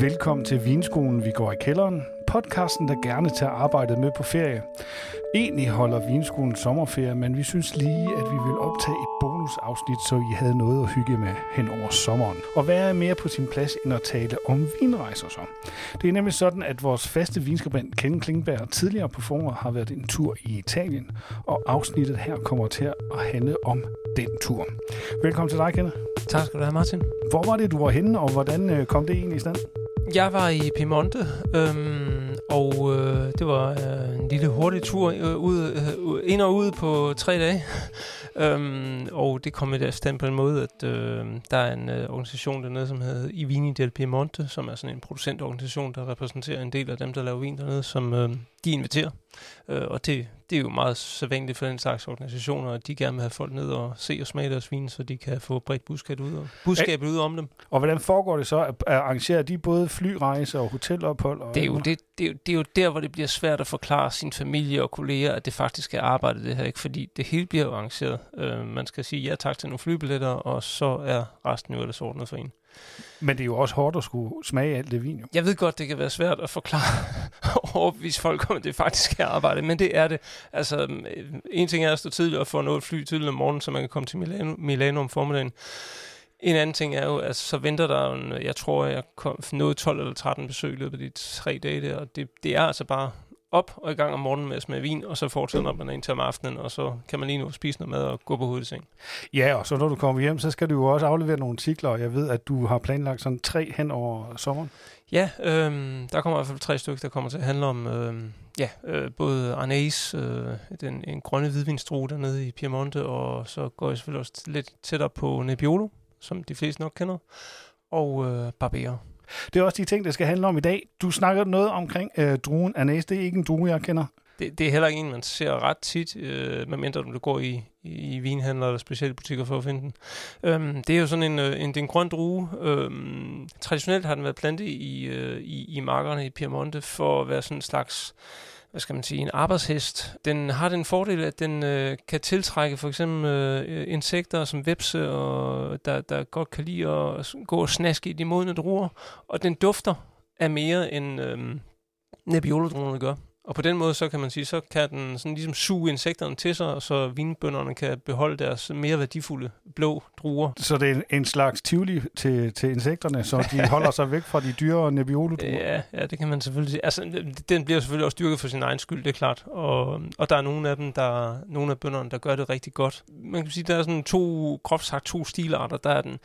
Velkommen til Vinskolen, vi går i kælderen. Podcasten, der gerne tager arbejdet med på ferie. Egentlig holder Vinskolen sommerferie, men vi synes lige, at vi vil optage et bonusafsnit, så I havde noget at hygge med hen over sommeren. Og hvad er mere på sin plads end at tale om vinrejser så? Det er nemlig sådan, at vores faste vinskribent Ken Klingberg tidligere på foråret har været en tur i Italien, og afsnittet her kommer til at handle om den tur. Velkommen til dig, Kenneth. Tak skal du have, Martin. Hvor var det, du var henne, og hvordan øh, kom det egentlig i stand? Jeg var i Piemonte, øhm, og øh, det var øh, en lille hurtig tur øh, ud, øh, ind og ud på tre dage. øhm, og det kom i stand på en måde, at øh, der er en øh, organisation dernede, som hedder Ivini del Piemonte, som er sådan en producentorganisation, der repræsenterer en del af dem, der laver vin dernede, som øh, de inviterer. Øh, og det, det er jo meget sædvanligt for den slags organisationer, at de gerne vil have folk ned og se og smage deres vin, så de kan få bredt budskabet ud, og, budskabet ud om dem. Og hvordan foregår det så? At arrangerer de både flyrejser og hotelophold? Og det, er jo, det, det, er jo, det er jo der, hvor det bliver svært at forklare sin familie og kolleger, at det faktisk er arbejde det her, ikke? fordi det hele bliver arrangeret. Øh, man skal sige ja tak til nogle flybilletter, og så er resten jo ellers ordnet for en. Men det er jo også hårdt at skulle smage alt det vin. Jo. Jeg ved godt, det kan være svært at forklare overbevise folk om, at det faktisk er arbejde, men det er det. Altså, øh, en ting er at stå tidligt og få noget fly tidligt om morgenen, så man kan komme til Milano, Milano om formiddagen. En anden ting er jo, at så venter der en, jeg tror, jeg kom noget 12 eller 13 besøg i løbet af de tre dage der, og det, det er altså bare op og i gang om morgenen med at smage vin, og så fortsætter man ind til om aftenen, og så kan man lige nu spise noget mad og gå på hovedet seng. Ja, og så når du kommer hjem, så skal du jo også aflevere nogle artikler, og jeg ved, at du har planlagt sådan tre hen over sommeren. Ja, øhm, der kommer i hvert fald tre stykker, der kommer til at handle om øhm, ja, øh, både Arnæs, øh, den, en grønne hvidvinstrue dernede i Piemonte, og så går jeg selvfølgelig også lidt tættere på Nebbiolo, som de fleste nok kender, og øh, Barbera. Det er også de ting, det skal handle om i dag. Du snakker noget omkring øh, druen Anæs. Det er ikke en drue, jeg kender. Det, det er heller ikke en, man ser ret tit, øh, medmindre du går i, i, i vinhandler eller specielle butikker for at finde den. Øhm, det er jo sådan en, øh, en, det er en grøn drue. Øhm, traditionelt har den været plantet i, øh, i, i markerne i Piemonte for at være sådan en slags hvad skal man sige, en arbejdshest. Den har den fordel, at den øh, kan tiltrække for eksempel øh, insekter som vepse, og der, der godt kan lide at gå og snaske i de modne druer. Og den dufter af mere end øh, nebbiolodruerne gør. Og på den måde, så kan man sige, så kan den sådan ligesom suge insekterne til sig, så vinbønderne kan beholde deres mere værdifulde blå druer. Så det er en slags tivoli til, til insekterne, så de holder sig væk fra de dyre nebbiolo druer Ja, ja, det kan man selvfølgelig sige. Altså, den bliver selvfølgelig også dyrket for sin egen skyld, det er klart. Og, og der er nogle af dem, der nogle af bønderne, der gør det rigtig godt. Man kan sige, der er sådan to, groft sagt, to stilarter. Der er den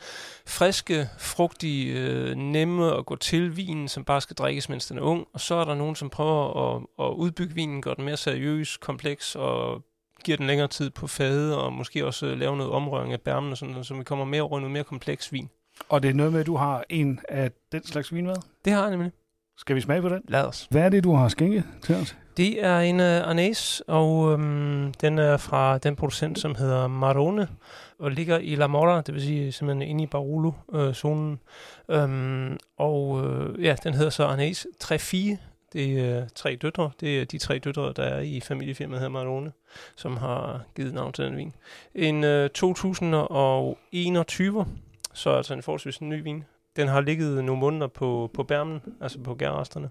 friske, frugtige, øh, nemme at gå til vin, som bare skal drikkes, mens den er ung. Og så er der nogen, som prøver at, at udbygge vinen, gør den mere seriøs, kompleks og giver den længere tid på fade, og måske også lave noget omrøring af bærmen, og sådan, så vi kommer mere noget mere kompleks vin. Og det er noget med, at du har en af den slags vin med? Det har jeg nemlig. Skal vi smage på den? Lad os. Hvad er det, du har skænket til os? Det er en uh, Arnæs, og øhm, den er fra den producent, som hedder Marone, og ligger i La Mora, det vil sige simpelthen inde i Barolo-zonen. Øh, øhm, og øh, ja, den hedder så Arnæs 3-4, det er øh, tre døtre. Det er de tre døtre, der er i familiefirmaet her Marlone, som har givet navn til den vin. En øh, 2021, så altså en forholdsvis ny vin. Den har ligget nogle måneder på, på bærmen, altså på gærresterne.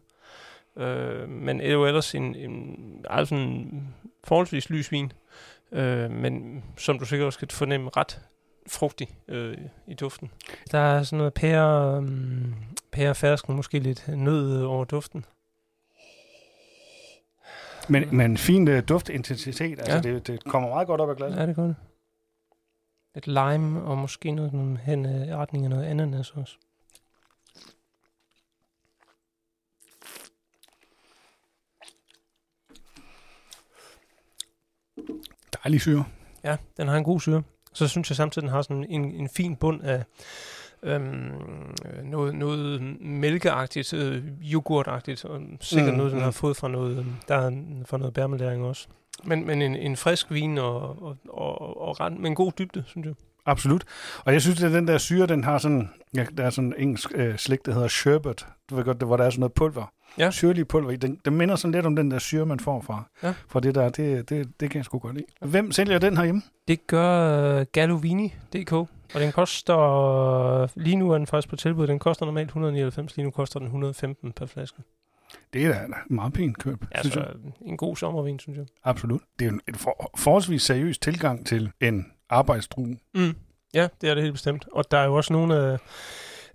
Øh, men det er jo ellers en, en, altså en forholdsvis lys vin, øh, men som du sikkert også kan fornemme, ret frugtig øh, i duften. Der er sådan noget pære, øh, um, pære fersken, måske lidt nød over duften. Men, men fin uh, duftintensitet, altså ja. det, det kommer meget godt op af glasset. Ja, det gør det. Lidt lime, og måske noget hen i retning af noget ananas også. Dejlig syre. Ja, den har en god syre. Så synes jeg samtidig, den har sådan en, en fin bund af øhm, noget, noget mælkeagtigt, øh, yoghurtagtigt, og sikkert mm, noget, den mm. har fået fra noget, der er fra noget bærmelæring også. Men, men en, en frisk vin og, og, og, og ret, med en god dybde, synes jeg. Absolut. Og jeg synes, at den der syre, den har sådan, ja, der er sådan en engelsk øh, slik, der hedder sherbet. Du ved godt, det, hvor der er sådan noget pulver. Ja. Syrlig pulver i. Den, den minder sådan lidt om den der syre, man får fra, ja. fra det der. Det, det, det kan jeg sgu godt lide. Hvem sælger den herhjemme? Det gør uh, Galovini.dk. Og den koster, lige nu er den faktisk på tilbud, den koster normalt 199, lige nu koster den 115 per flaske. Det er da en meget pænt køb, ja, synes så jeg. en god sommervin, synes jeg. Absolut. Det er en, en for, forholdsvis seriøs tilgang til en arbejdsdrue. Mm. Ja, det er det helt bestemt. Og der er jo også nogle af, øh,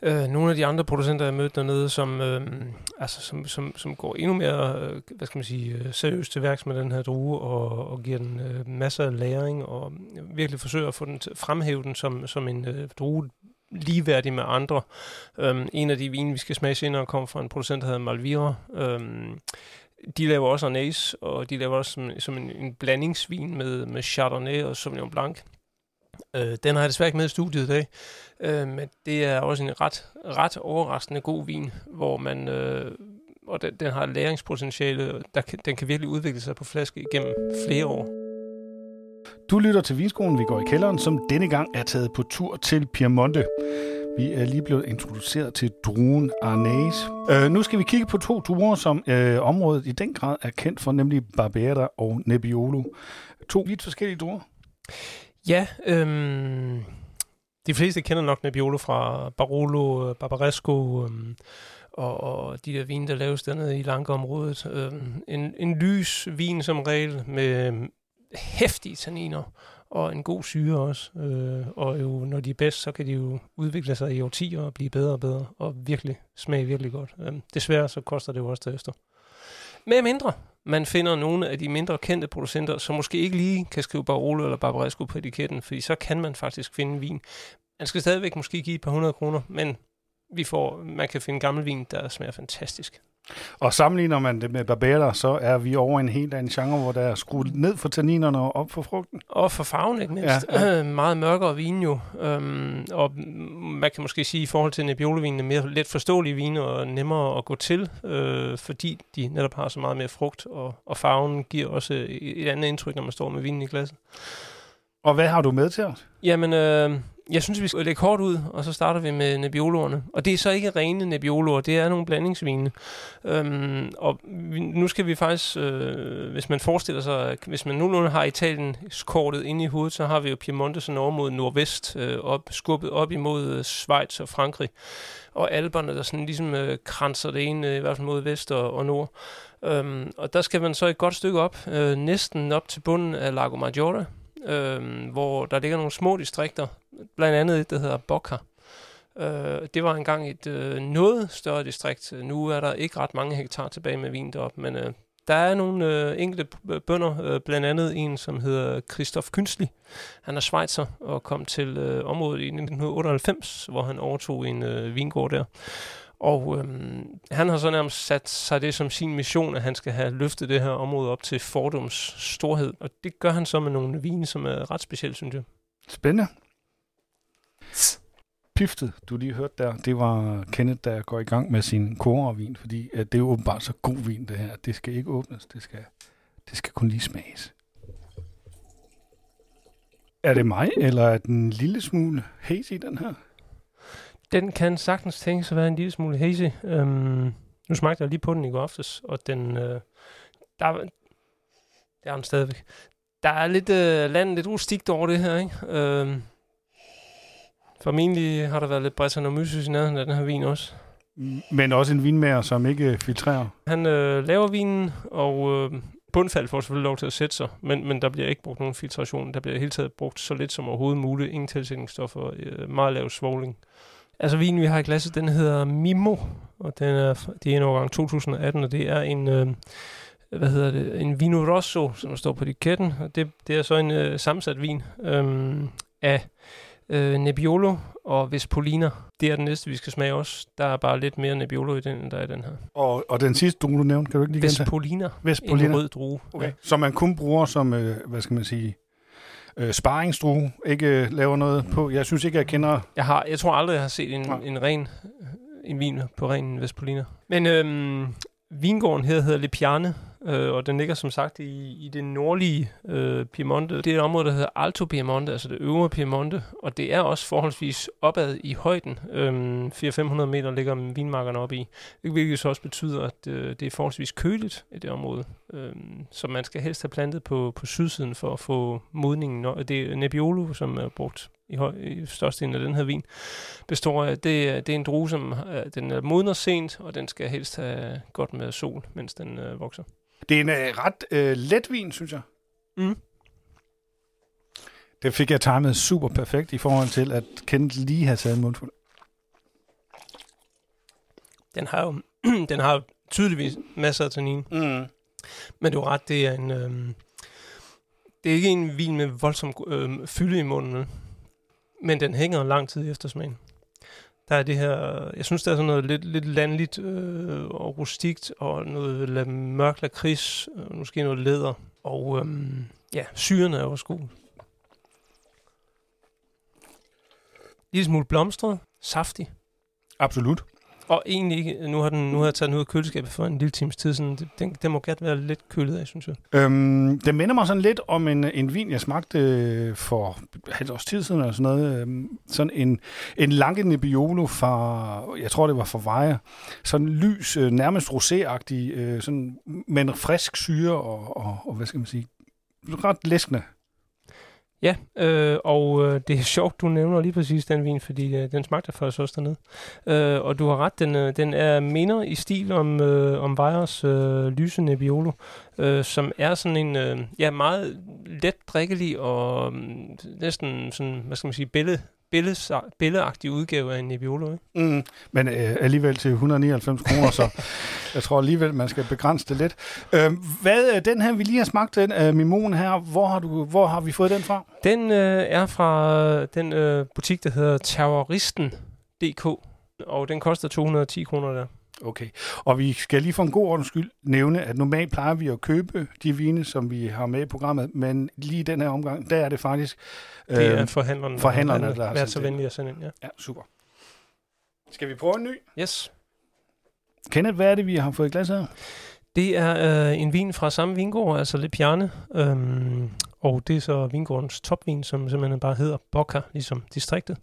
Øh, nogle af de andre producenter, jeg mødte dernede, som, øh, altså, som, som, som går endnu mere øh, hvad skal man sige, øh, seriøst til værks med den her drue, og, og giver den øh, masser af læring, og virkelig forsøger at få den til, fremhæve den som, som en øh, drue, ligeværdig med andre. Øhm, en af de vine, vi skal smage senere, kommer fra en producent, der hedder Malvira. Øhm, de laver også en ace, og de laver også som, som en, en blandingsvin med, med Chardonnay og Sauvignon Blanc. Øh, den har jeg desværre ikke med i studiet i dag, øh, men det er også en ret, ret overraskende god vin, hvor man... Øh, og den, den har læringspotentiale, der kan, den kan virkelig udvikle sig på flaske igennem flere år. Du lytter til Vinskolen, vi går i kælderen, som denne gang er taget på tur til Piemonte. Vi er lige blevet introduceret til druen Arnaz. Øh, nu skal vi kigge på to druer, som øh, området i den grad er kendt for, nemlig Barbera og Nebbiolo. To vidt forskellige druer. Ja, øhm, de fleste kender nok Nebbiolo fra Barolo, øh, Barbaresco øhm, og, og de der vine, der laves dernede i Lanke-området. Øhm, en, en lys vin som regel med øhm, hæftige tanniner og en god syre også. Øh, og jo, når de er bedst, så kan de jo udvikle sig i årtier og blive bedre og bedre, og virkelig smage virkelig godt. Øhm, desværre så koster det jo også derefter. Med mindre man finder nogle af de mindre kendte producenter, som måske ikke lige kan skrive Barolo eller Barbaresco på etiketten, fordi så kan man faktisk finde vin. Man skal stadigvæk måske give et par hundrede kroner, men vi får, man kan finde gammel vin, der smager fantastisk. Og sammenligner man det med Barbera, så er vi over en helt anden genre, hvor der er skruet ned for tanninerne og op for frugten. Og for farven, ikke mindst. Ja, ja. meget mørkere vin jo. Um, og man kan måske sige, i forhold til Nebbiolo-vinene, mere let forståelige vine og nemmere at gå til, øh, fordi de netop har så meget mere frugt, og, og farven giver også et, et andet indtryk, når man står med vinen i glasset. Og hvad har du med til os? Jamen, øh, jeg synes, vi skal lægge hårdt ud, og så starter vi med Nebbioloerne. Og det er så ikke rene Nebbioloer, det er nogle blandingsvine. Øhm, og vi, nu skal vi faktisk, øh, hvis man forestiller sig, hvis man nogenlunde har Italiens kortet inde i hovedet, så har vi jo Piemonte sådan over mod nordvest, øh, op, skubbet op imod øh, Schweiz og Frankrig. Og alberne, der sådan ligesom øh, kranser det ene, øh, i hvert fald mod vest og, og nord. Øhm, og der skal man så et godt stykke op, øh, næsten op til bunden af Lago Maggiore, øh, hvor der ligger nogle små distrikter, blandt andet et, der hedder Boca. Øh, det var engang et øh, noget større distrikt. Nu er der ikke ret mange hektar tilbage med vin deroppe, men øh, der er nogle øh, enkelte øh, bønder, øh, blandt andet en, som hedder Christoph Künstli. Han er schweizer og kom til øh, området i 1998, hvor han overtog en øh, vingård der. Og øhm, han har så nærmest sat sig det som sin mission, at han skal have løftet det her område op til fordums storhed. Og det gør han så med nogle vine, som er ret specielt, synes jeg. Spændende. Piftet, du lige hørte der, det var Kenneth, der går i gang med sin koreovin, fordi at det er åbenbart så god vin, det her. Det skal ikke åbnes, det skal, det skal kun lige smages. Er det mig, eller er den en lille smule hazy, den her? Den kan sagtens tænkes at være en lille smule hazy. Øhm, nu smagte jeg lige på den i går aftes, og den, øh, der, der er den stadigvæk. Der er lidt øh, land lidt rustikt over det her, ikke? Øhm, Formentlig har der været lidt Brettanomyces i nærheden af den her vin også. Men også en vinmager, som ikke filtrerer? Han øh, laver vinen, og øh, bundfald får selvfølgelig lov til at sætte sig, men, men der bliver ikke brugt nogen filtration. Der bliver hele taget brugt så lidt som overhovedet muligt. Ingen tilsætningsstoffer, øh, meget lav svogling. Altså vinen, vi har i glasset, den hedder Mimo, og den er, det er en årgang 2018, og det er en, øh, hvad hedder det, en Vino Rosso, som står på etiketten, og det, det er så en øh, sammensat vin øh, af øh, Nebbiolo og Vespolina. Det er den næste, vi skal smage også. Der er bare lidt mere Nebbiolo i den, end der er i den her. Og, og den sidste drue, du nævnte, kan du ikke lige gentage? Vespolina. Vespolina. En rød drue. Okay. Ja. Som man kun bruger som, øh, hvad skal man sige, øh, sparringsdrue, ikke øh, laver noget på. Jeg synes ikke, jeg kender... Jeg, har, jeg tror aldrig, jeg har set en, ja. en ren en vin på ren Vespolina. Men øhm, vingården her hedder Le Piane, øh, og den ligger som sagt i, i det nordlige øh, Piemonte. Det er et område, der hedder Alto Piemonte, altså det øvre Piemonte, og det er også forholdsvis opad i højden. Øh, 400-500 meter ligger vinmarkerne oppe i, hvilket så også betyder, at øh, det er forholdsvis køligt i det område. Øh, så man skal helst have plantet på, på sydsiden for at få modningen. Det er Nebbiolo, som er brugt i, høj, i størstedelen af den her vin, består af, det, er- det er en drue, som øh, den er modner sent, og den skal helst have godt med sol, mens den øh, vokser. Det er en øh, ret øh, let vin, synes jeg. Mm. Det fik jeg timet super perfekt i forhold til, at Kent lige havde taget en mundfuld. Den har jo den har jo tydeligvis masser af tannin, Mm. men du har ret, det er en... Øh, det er ikke en vin med voldsom øh, fylde i munden? Men den hænger lang tid efter smagen. Der er det her, jeg synes, der er sådan noget lidt, lidt landligt øh, og rustikt, og noget la- mørk lakrids, øh, måske noget læder, og øh, ja, syren er også god. Lille smule blomstret, saftig, Absolut og egentlig nu har, den, nu har jeg taget den ud af køleskabet for en lille times tid, sådan, den, den må gerne være lidt kølet af, synes jeg. Øhm, det minder mig sådan lidt om en, en vin, jeg smagte øh, for halvt års tid siden, eller sådan noget. Øhm, sådan en, en Lange Nebbiolo fra, jeg tror det var fra Veje. Sådan lys, øh, nærmest roséagtig, øh, sådan, men frisk syre og, og, og, hvad skal man sige, ret læskende. Ja, øh, og øh, det er sjovt, du nævner lige præcis den vin, fordi øh, den smagte faktisk også dernede. Øh, og du har ret, den, øh, den er minder i stil om, øh, om Vejers øh, lyse Nebbiolo, øh, som er sådan en øh, ja, meget let drikkelig og øh, næsten sådan, hvad skal man sige, billed, billeds, billedagtig udgave af en Nebbiolo. Ikke? Mm, men øh, alligevel til 199 kroner, så jeg tror alligevel, man skal begrænse det lidt. Øh, hvad den her, vi lige har smagt, den øh, Mimon her, hvor har, du, hvor har vi fået den fra? Den øh, er fra øh, den øh, butik, der hedder Terroristen.dk, og den koster 210 kroner der. Okay, og vi skal lige for en god ordens skyld nævne, at normalt plejer vi at købe de vine, som vi har med i programmet, men lige i den her omgang, der er det faktisk... Det er øh, forhandlerne, forhandlerne, der der har været så venlige at sende ind. Ja. Ja, super. Skal vi prøve en ny? Yes. Kenneth, hvad er det, vi har fået i glas her? Det er øh, en vin fra samme vingård, altså Le Piane. Øhm, og det er så vingårdens topvin, som simpelthen bare hedder Bocca, ligesom distriktet.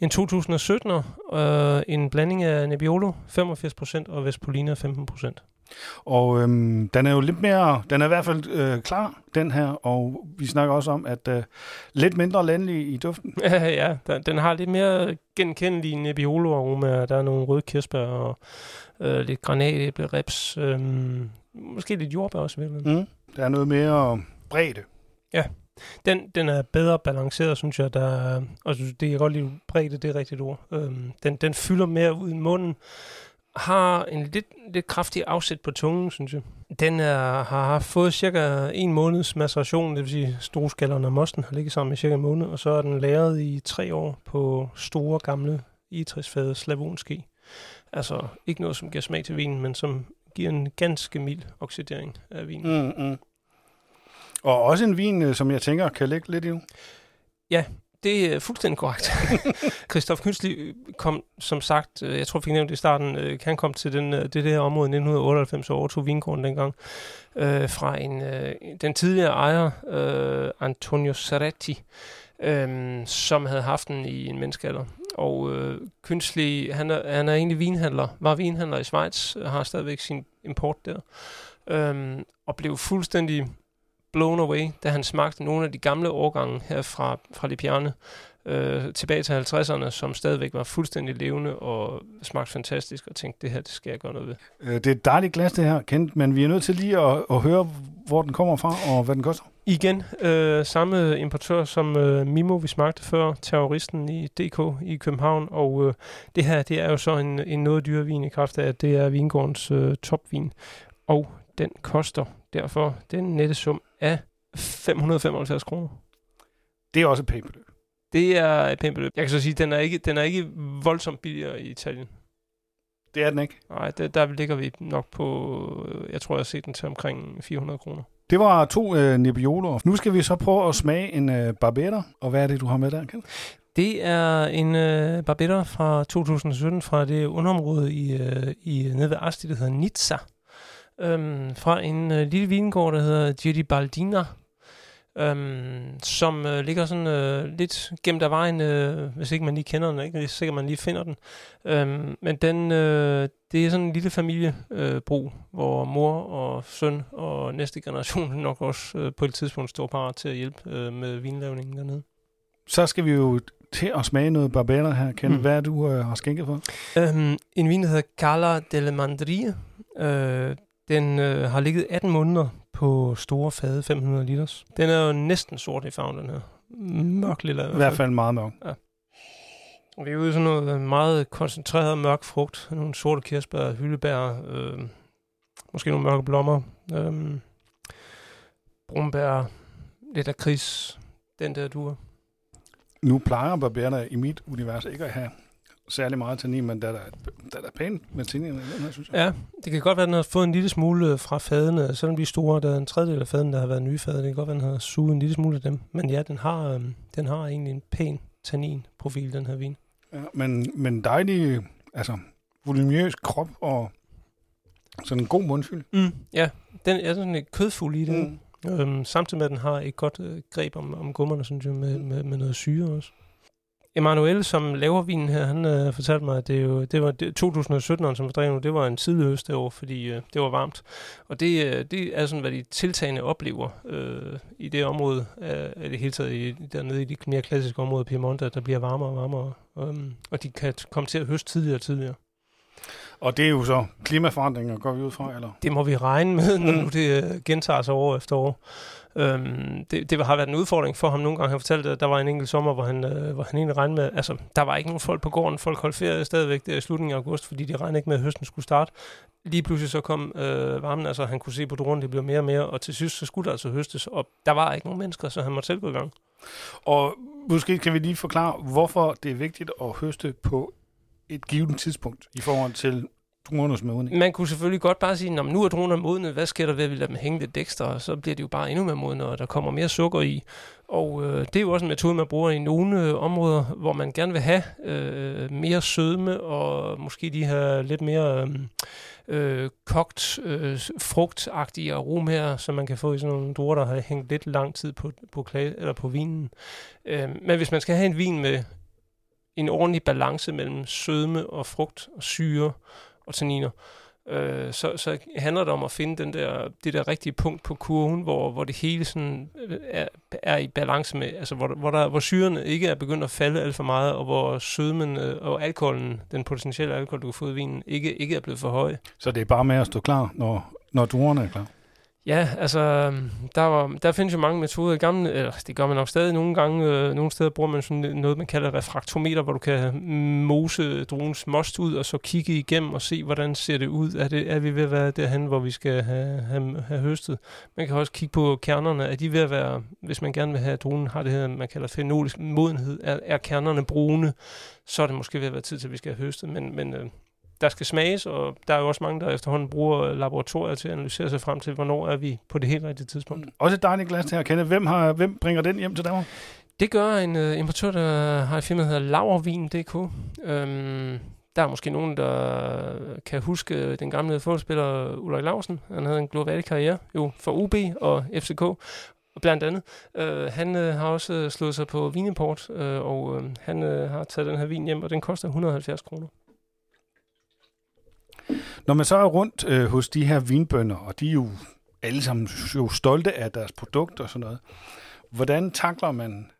En 2017'er, øh, en blanding af Nebbiolo 85% og Vespolina 15%. Og øhm, den er jo lidt mere, den er i hvert fald øh, klar, den her, og vi snakker også om, at øh, lidt mindre landlig i duften. ja, den, den har lidt mere genkendelige Nebbiolo-aromaer. Der er nogle røde kirsebær og øh, lidt granatæble, reps. Øh, måske lidt jordbær også. Mm. Der er noget mere bredde. Ja, Den, den er bedre balanceret, synes jeg. Der, og synes, det er godt lige bredde, det er rigtigt ord. Øhm, den, den fylder mere ud i munden. Har en lidt, lidt kraftig afsæt på tungen, synes jeg. Den er, har fået cirka en måneds maceration, det vil sige storskallerne og mosten har ligget sammen i cirka en måned, og så er den læret i tre år på store gamle egetræsfade slavonski. Altså ikke noget, som giver smag til vinen, men som giver en ganske mild oxidering af vinen. Mm, mm. Og også en vin, øh, som jeg tænker kan ligge lidt i nu. Det er fuldstændig korrekt. Christoph Künstli kom, som sagt, øh, jeg tror, vi fik nævnt det i starten, øh, han kom til den, øh, det der område i 1998 og overtog vingården dengang, øh, fra en, øh, den tidligere ejer, øh, Antonio Serretti, øh, som havde haft den i en menneskealder. Og øh, Künstli, han er, han er egentlig vinhandler, var vinhandler i Schweiz, har stadigvæk sin import der, øh, og blev fuldstændig blown away, da han smagte nogle af de gamle årgange her fra, fra Lipiane øh, tilbage til 50'erne, som stadigvæk var fuldstændig levende og smagte fantastisk, og tænkte, det her, det skal jeg gøre noget ved. Øh, Det er et dejligt glas, det her, Kent, men vi er nødt til lige at, at høre, hvor den kommer fra, og hvad den koster. Igen, øh, samme importør som øh, Mimo, vi smagte før, terroristen i DK i København, og øh, det her, det er jo så en, en noget dyre vin i kraft af, at det er vingårdens øh, topvin, og den koster derfor den nette sum af 575 kroner. Det er også et pænt beløb. Det er et pænt beløb. Jeg kan så sige, at den er ikke, den er ikke voldsomt billigere i Italien. Det er den ikke. Nej, der, der ligger vi nok på, jeg tror, jeg har set den til omkring 400 kroner. Det var to øh, Nebbiolo. Nu skal vi så prøve at smage en øh, Barbera, og hvad er det, du har med der, Kent? Det er en øh, Barbetta fra 2017 fra det underområde i, øh, i nede ved Asti, der hedder Nizza. Øhm, fra en øh, lille vingård, der hedder Giri Baldina, øhm, som øh, ligger sådan øh, lidt gemt af vejen, øh, hvis ikke man lige kender den, ikke? Det er sikkert, man lige finder den. Øhm, men den, øh, det er sådan en lille familiebrug, øh, hvor mor og søn og næste generation nok også øh, på et tidspunkt står parat til at hjælpe øh, med vinlavningen dernede. Så skal vi jo til at smage noget Barbera her. Kenneth, mm. hvad er du øh, har skænket for? Um, en vin, der hedder Cala delle Mandrie. Uh, den øh, har ligget 18 måneder på store fade, 500 liters. Den er jo næsten sort i farven, den her. Mørk lille. I hvert fald meget mørk. Ja. Og vi er ude i sådan noget meget koncentreret mørk frugt. Nogle sorte kirsebær, hyldebær, øh, måske nogle mørke blommer, øh, brumbær, lidt af kris, den der duer. Nu plejer barbererne i mit univers ikke at have særlig meget tannin, men der er, der er pænt med tannin i den her, synes jeg. Ja, det kan godt være, at den har fået en lille smule øh, fra fadene, selvom de er store. Der er en tredjedel af faden, der har været nye fade. Det kan godt være, at den har suget en lille smule af dem. Men ja, den har, øh, den har egentlig en pæn tannin-profil, den her vin. Ja, men, men dejlig, altså voluminøs krop og sådan en god mundfyld. Mm, ja, den er sådan lidt kødfuld i det. Mm. Øhm, samtidig med, at den har et godt øh, greb om, om gummerne, synes jeg, med, med, med noget syre også. Emanuel, som laver vinen her, han øh, fortalte mig, at det, jo, det var det, 2017, som vi drev nu, det var en tidlig høst derovre, fordi øh, det var varmt. Og det, øh, det er sådan, hvad de tiltagende oplever øh, i det område, øh, det hele taget i, dernede i de mere klassiske områder, Piemonte, der bliver varmere og varmere, øh, og de kan komme til at høste tidligere og tidligere. Og det er jo så klimaforandringer, går vi ud fra, eller? Det må vi regne med, når nu det øh, gentager sig år efter år. Øhm, det, det har været en udfordring for ham nogle gange. Han fortalte, at der var en enkelt sommer, hvor han, øh, hvor han egentlig regnede med, altså der var ikke nogen folk på gården. Folk holdt ferie stadigvæk der i slutningen af august, fordi de regnede ikke med, at høsten skulle starte. Lige pludselig så kom øh, varmen, altså han kunne se på dronen, det blev mere og mere, og til sidst så skulle der altså høstes, og der var ikke nogen mennesker, så han måtte selv gå i gang. Og måske kan vi lige forklare, hvorfor det er vigtigt at høste på et givet tidspunkt i forhold til druernes modning? Man kunne selvfølgelig godt bare sige, at nu er druerne modne, hvad sker der ved, at vi lader dem hænge lidt ekstra, og så bliver de jo bare endnu mere modne, og der kommer mere sukker i. Og øh, det er jo også en metode, man bruger i nogle øh, områder, hvor man gerne vil have øh, mere sødme, og måske de her lidt mere øh, øh, kogt, øh, frugtagtige aromaer, som man kan få i sådan nogle druer, der har hængt lidt lang tid på, på, klæ, eller på vinen. Øh, men hvis man skal have en vin med en ordentlig balance mellem sødme og frugt og syre og tanniner, øh, så, så handler det om at finde den der, det der rigtige punkt på kurven, hvor, hvor det hele sådan øh, er, er i balance med, altså hvor, hvor, der, hvor syrene ikke er begyndt at falde alt for meget, og hvor sødmen øh, og alkoholen, den potentielle alkohol, du kan få i vinen, ikke, ikke er blevet for høj. Så det er bare med at stå klar, når, når druerne er klar? Ja, altså, der, var, der findes jo mange metoder gamle, eller det gør man nok stadig nogle gange, øh, nogle steder bruger man sådan noget, man kalder refraktometer, hvor du kan mose druens most ud, og så kigge igennem og se, hvordan ser det ud. Er, det, er vi ved at være derhen, hvor vi skal have, have, have høstet? Man kan også kigge på kernerne. Er de ved at være, hvis man gerne vil have, at druen har det her, man kalder fenolisk modenhed, er, er kernerne brune, så er det måske ved at være tid til, at vi skal have høstet. Men, men øh, der skal smages, og der er jo også mange, der efterhånden bruger laboratorier til at analysere sig frem til, hvornår er vi på det helt rigtige tidspunkt. Mm. Også et dejligt glas til her, Kenneth. Hvem, har, hvem bringer den hjem til Danmark? Det gør en uh, importør, der har et firma, der hedder Laurvin.dk. Øhm, der er måske nogen, der kan huske den gamle fodboldspiller Ulrik Larsen. Han havde en global karriere jo for UB og FCK blandt andet. Uh, han uh, har også slået sig på vinimport, uh, og uh, han uh, har taget den her vin hjem, og den koster 170 kroner. Når man så er rundt øh, hos de her vinbønder, og de er jo alle sammen jo stolte af deres produkt og sådan noget, hvordan takler man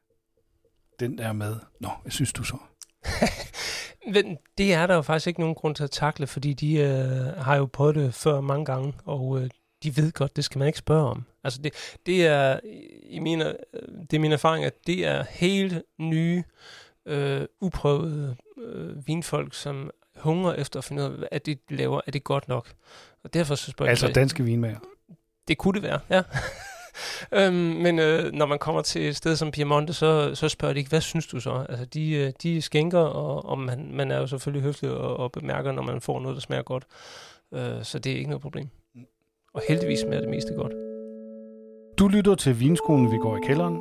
den der med, nå, jeg synes du så? Men det er der jo faktisk ikke nogen grund til at takle, fordi de øh, har jo prøvet det før mange gange, og øh, de ved godt, det skal man ikke spørge om. Altså det, det er i mine, øh, det er min erfaring, at det er helt nye, øh, uprøvede øh, vinfolk, som hunger efter at finde ud af, at de laver, er det godt nok? Og derfor så spørger Altså jeg, danske vinmager? Det kunne det være, ja. øhm, men øh, når man kommer til et sted som Piemonte, så, så spørger de ikke, hvad synes du så? Altså, de, øh, de skænker, og, og man, man er jo selvfølgelig høflig og, og bemærker, når man får noget, der smager godt. Øh, så det er ikke noget problem. Og heldigvis smager det meste godt. Du lytter til Vinskolen, vi går i kælderen.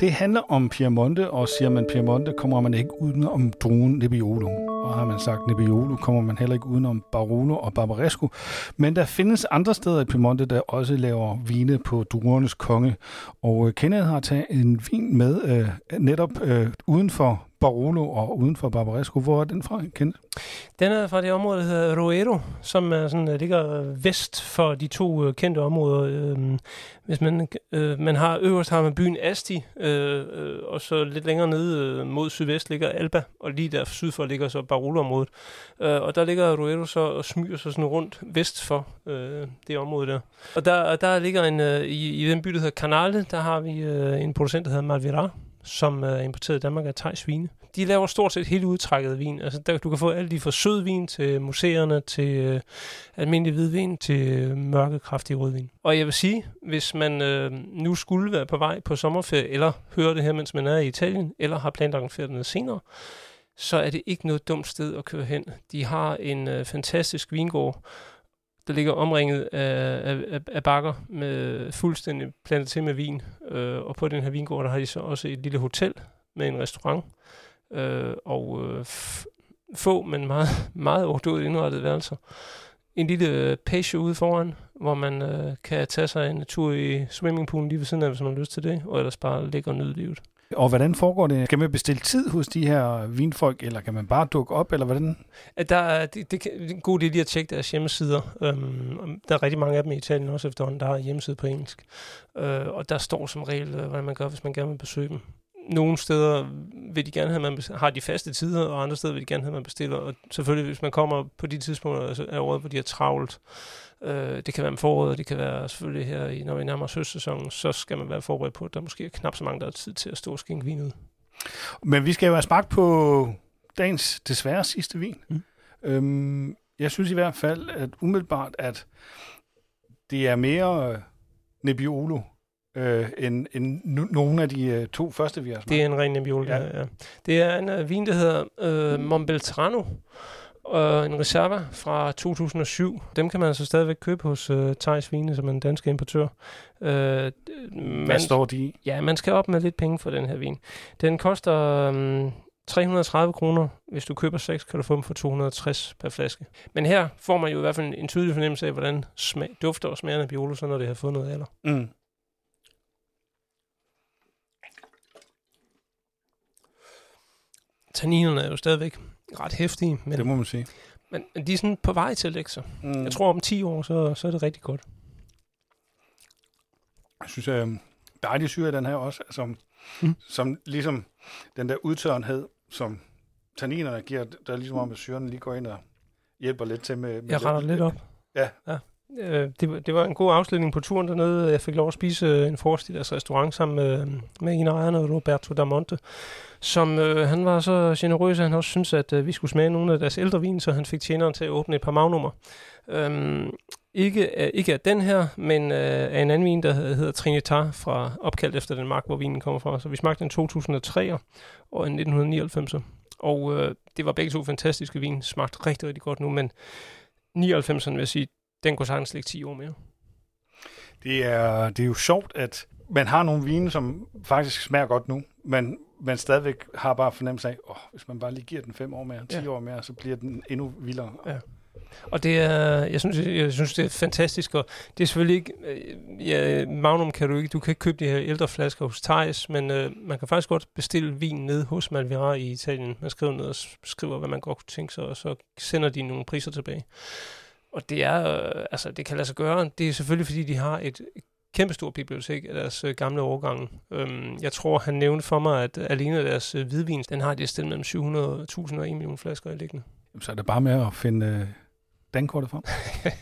Det handler om Piemonte, og siger man Piemonte, kommer man ikke uden om druen Nebbiolo. Og har man sagt Nebbiolo, kommer man heller ikke uden om Barolo og Barbaresco. Men der findes andre steder i Piemonte, der også laver vine på druernes konge. Og øh, Kenneth har taget en vin med øh, netop øh, uden for Barolo og uden for Barbaresco. Hvor er den fra, Kent? Den er fra det område, der hedder Roero, som er sådan, øh, ligger øh, vest for de to øh, kendte områder. Øh, hvis man, øh, man har øverst har man byen Asti, øh, øh, og så lidt længere nede øh, mod sydvest ligger Alba, og lige der syd for ligger så Barolo-området. Øh, og der ligger Roero så og smyger sig sådan rundt vest for øh, det område der. Og der, der ligger en, øh, i, i den by, der hedder Canale, der har vi øh, en producent, der hedder Malvira, som er importeret i Danmark af Thai Svine. De laver stort set helt udtrækket vin. Altså, der, du kan få alt lige fra sød vin til museerne, til øh, almindelig hvidvin, til øh, mørke, kraftig rødvin. Og jeg vil sige, hvis man øh, nu skulle være på vej på sommerferie, eller høre det her, mens man er i Italien, eller har planlagt en ferie senere, så er det ikke noget dumt sted at køre hen. De har en øh, fantastisk vingård, der ligger omringet af, af, af bakker med fuldstændig plantet til med vin. Øh, og på den her vingård, der har de så også et lille hotel med en restaurant. Øh, og øh, få, men meget, meget overdådigt indrettet værelser. En lille øh, page ude foran, hvor man øh, kan tage sig en tur i swimmingpoolen lige ved siden af, hvis man har lyst til det, og ellers bare ligge og nyde livet. Og hvordan foregår det? Skal man bestille tid hos de her vinfolk, eller kan man bare dukke op, eller hvordan? Der er, det, det, det er en god idé lige at tjekke deres hjemmesider. Øhm, der er rigtig mange af dem i Italien også efterhånden, der har hjemmeside på engelsk. Øh, og der står som regel, øh, hvad man gør, hvis man gerne vil besøge dem. Nogle steder vil de gerne have, at man har de faste tider, og andre steder vil de gerne have, at man bestiller. Og selvfølgelig, hvis man kommer på de tidspunkter altså af året, hvor de er travlt, Øh, det kan være om foråret, det kan være selvfølgelig her, i, når vi nærmer os høstsæsonen, så skal man være forberedt på, at der måske er knap så mange, der har tid til at stå og skænke vin ud. Men vi skal jo have smagt på dagens desværre sidste vin. Mm. Øhm, jeg synes i hvert fald, at umiddelbart, at det er mere Nebbiolo, øh, end, end nogle af de øh, to første, vi har smagt. Det er en ren Nebbiolo, ja. ja. Det er en uh, vin, der hedder øh, Montbeltrano, og en reserva fra 2007. Dem kan man altså stadigvæk købe hos uh, Thijs Vine, som er en dansk importør. Uh, man, Hvad står de i? Ja, man skal op med lidt penge for den her vin. Den koster um, 330 kroner. Hvis du køber 6, kan du få dem for 260 per flaske. Men her får man jo i hvert fald en tydelig fornemmelse af, hvordan smag, dufter og smager af Biolo, så når det har fået noget alder. Mm. Tanninerne er jo stadigvæk ret hæftige. Men, det må man sige. Men, men de er sådan på vej til at lægge sig. Mm. Jeg tror, om 10 år, så, så er det rigtig godt. Jeg synes, øh, dejlig syre den her også, altså, mm. som ligesom den der udtørrenhed, som tanninerne giver, der er ligesom om, at syren lige går ind og hjælper lidt til med... med jeg retter lidt op. Ja. ja. Øh, det, det var en god afslutning på turen dernede. Jeg fik lov at spise øh, en frokost i deres restaurant sammen med, øh, med en af ejerne, Roberto Damonte, som øh, han var så generøs, at han også syntes, at øh, vi skulle smage nogle af deres ældre vin, så han fik tjeneren til at åbne et par magnummer. Øhm, ikke, af, ikke af den her, men øh, af en anden vin, der hedder Trinitar, fra opkaldt efter den mark, hvor vinen kommer fra. Så vi smagte en 2003 og en 1999. Og øh, det var begge to fantastiske vin. Smagte rigtig, rigtig godt nu, men 99'erne vil jeg sige, den kunne sagtens ligge 10 år mere. Det er, det er jo sjovt, at man har nogle vine, som faktisk smager godt nu, men man stadigvæk har bare fornemmelse af, oh, hvis man bare lige giver den 5 år mere, 10 ja. år mere, så bliver den endnu vildere. Ja. Og det er, jeg synes, jeg synes, det er fantastisk, og det er selvfølgelig ikke, øh, ja, Magnum kan du ikke, du kan ikke købe de her ældre flasker hos Thijs, men øh, man kan faktisk godt bestille vin ned hos Malvira i Italien. Man skriver ned og skriver, hvad man godt kunne tænke sig, og så sender de nogle priser tilbage. Og det er, øh, altså det kan lade sig gøre. Det er selvfølgelig, fordi de har et kæmpestort bibliotek af deres øh, gamle årgange. Øhm, jeg tror, han nævnte for mig, at alene deres øh, hvidvin, den har de stillet mellem 700.000 og 1 million flasker i liggende. Så er det bare med at finde øh, dankortet frem.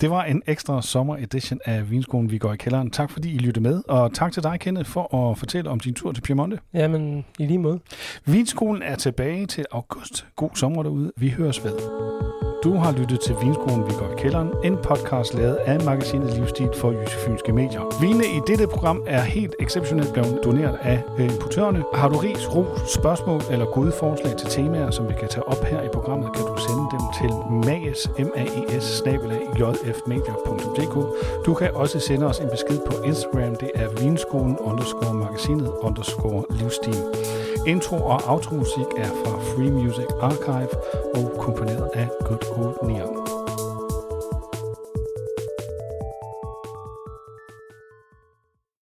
Det var en ekstra sommer edition af Vinskolen, vi går i kælderen. Tak fordi I lyttede med, og tak til dig, Kenneth, for at fortælle om din tur til Piemonte. Jamen, i lige måde. Vinskolen er tilbage til august. God sommer derude. Vi høres ved. Du har lyttet til Vinskolen, vi går i kælderen, en podcast lavet af magasinet Livsstil for Jyske Fynske Medier. Vine i dette program er helt exceptionelt blevet doneret af øh, importørerne. Har du ris, ro, spørgsmål eller gode forslag til temaer, som vi kan tage op her i programmet, kan du sende dem til maes, m a e s Du kan også sende os en besked på Instagram, det er vinskolen underscore magasinet underscore livsstil. Intro og outro musik er fra Free Music Archive og komponeret af Good Roth Niang.